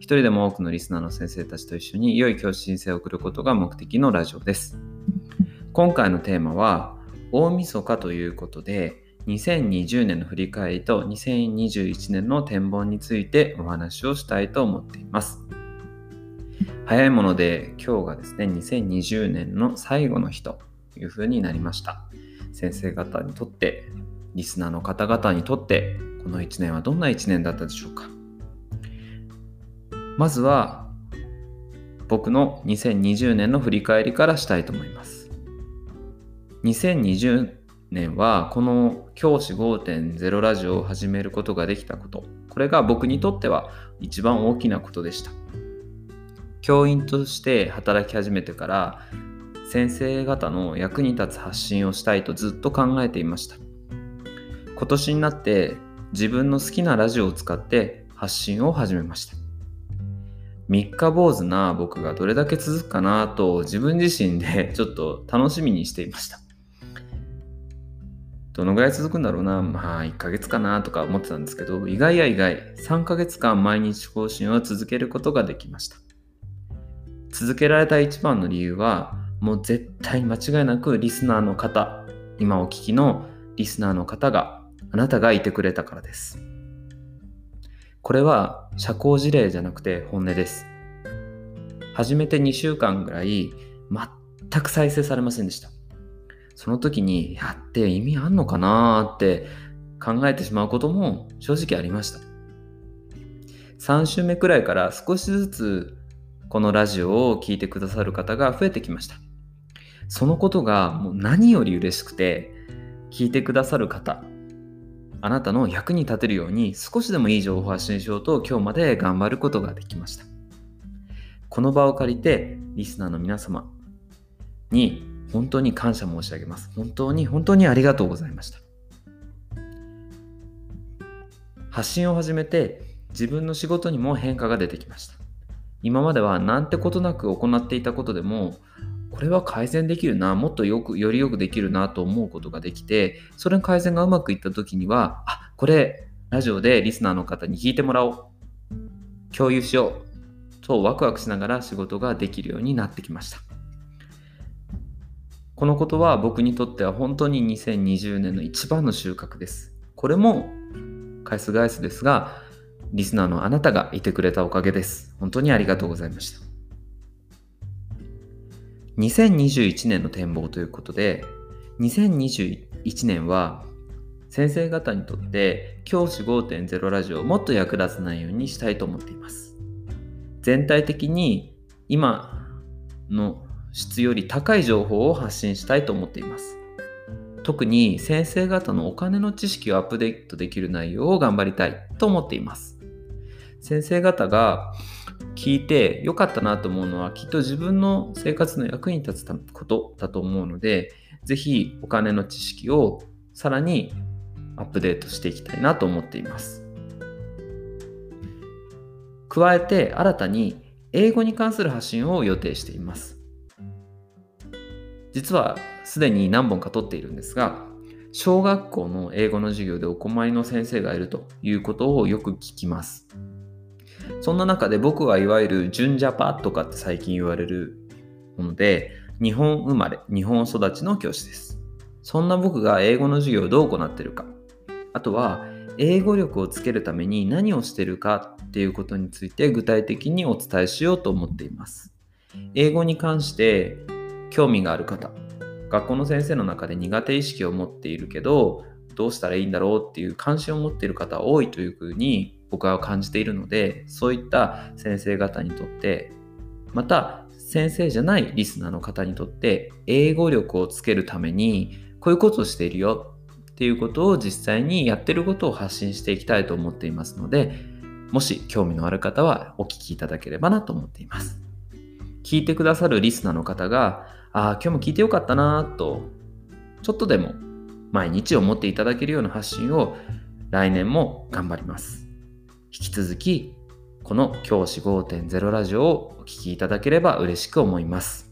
一人でも多くのリスナーの先生たちと一緒に良い教師人生を送ることが目的のラジオです。今回のテーマは大晦日ということで2020年の振り返りと2021年の展望についてお話をしたいと思っています。早いもので今日がですね2020年の最後の日というふうになりました。先生方にとってリスナーの方々にとってこの1年はどんな1年だったでしょうかまずは僕の2020年の振り返りからしたいと思います。2020年はこの教師5.0ラジオを始めることができたこと、これが僕にとっては一番大きなことでした。教員として働き始めてから先生方の役に立つ発信をしたいとずっと考えていました。今年になって自分の好きなラジオを使って発信を始めました。三日坊主な僕がどれだけ続くかなと自分自身で ちょっと楽しみにしていました。どのぐらい続くんだろうな？まあ1ヶ月かなとか思ってたんですけど意外や意外3ヶ月間毎日更新を続けることができました。続けられた一番の理由はもう絶対間違いなくリスナーの方今お聞きのリスナーの方があなたがいてくれたからです。これは社交辞令じゃなくて本音です。始めて2週間ぐらい全く再生されませんでした。その時にやって意味あんのかなーって考えてしまうことも正直ありました。3週目くらいから少しずつこのラジオを聴いてくださる方が増えてきました。そのことがもう何より嬉しくて聞いてくださる方あなたの役に立てるように少しでもいい情報を発信しようと今日まで頑張ることができました。この場を借りてリスナーの皆様に本当に感謝申し上げます。本当に本当にありがとうございました。発信を始めて自分の仕事にも変化が出てきました。今まではなんてことなく行っていたことでもこれは改善できるな、もっとよく、よりよくできるなと思うことができて、それの改善がうまくいった時には、あ、これ、ラジオでリスナーの方に聞いてもらおう。共有しよう。とワクワクしながら仕事ができるようになってきました。このことは僕にとっては本当に2020年の一番の収穫です。これも返す返すですが、リスナーのあなたがいてくれたおかげです。本当にありがとうございました。2021年の展望ということで2021年は先生方にとって教師5.0ラジオをもっと役立つ内容にしたいと思っています。全体的に今の質より高い情報を発信したいと思っています。特に先生方のお金の知識をアップデートできる内容を頑張りたいと思っています。先生方が聞いて良かったなと思うのはきっと自分の生活の役に立つことだと思うのでぜひお金の知識をさらにアップデートしていきたいなと思っています。加えて新たに英語に関する発信を予定しています。実はすでに何本か取っているんですが小学校の英語の授業でお困りの先生がいるということをよく聞きます。そんな中で僕はいわゆる純ジャパとかって最近言われるもので、日本生まれ、日本育ちの教師です。そんな僕が英語の授業をどう行ってるか、あとは英語力をつけるために何をしてるかっていうことについて具体的にお伝えしようと思っています。英語に関して興味がある方、学校の先生の中で苦手意識を持っているけど、どうしたらいいんだろうっていう関心を持っている方多いというふうに僕は感じているのでそういった先生方にとってまた先生じゃないリスナーの方にとって英語力をつけるためにこういうことをしているよっていうことを実際にやってることを発信していきたいと思っていますのでもし興味のある方はお聞きいただければなと思っています聞いてくださるリスナーの方が、ああ、今日も聞いてよかったなと、ちょっとでも毎日思っていただけるような発信を来年も頑張ります。引き続き、この教師5.0ラジオをお聴きいただければ嬉しく思います。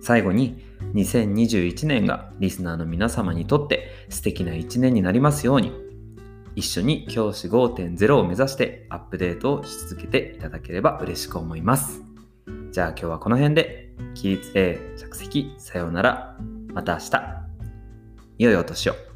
最後に、2021年がリスナーの皆様にとって素敵な一年になりますように、一緒に教師5.0を目指してアップデートをし続けていただければ嬉しく思います。じゃあ今日はこの辺で、起立で着席、さようなら、また明日。良いお年を。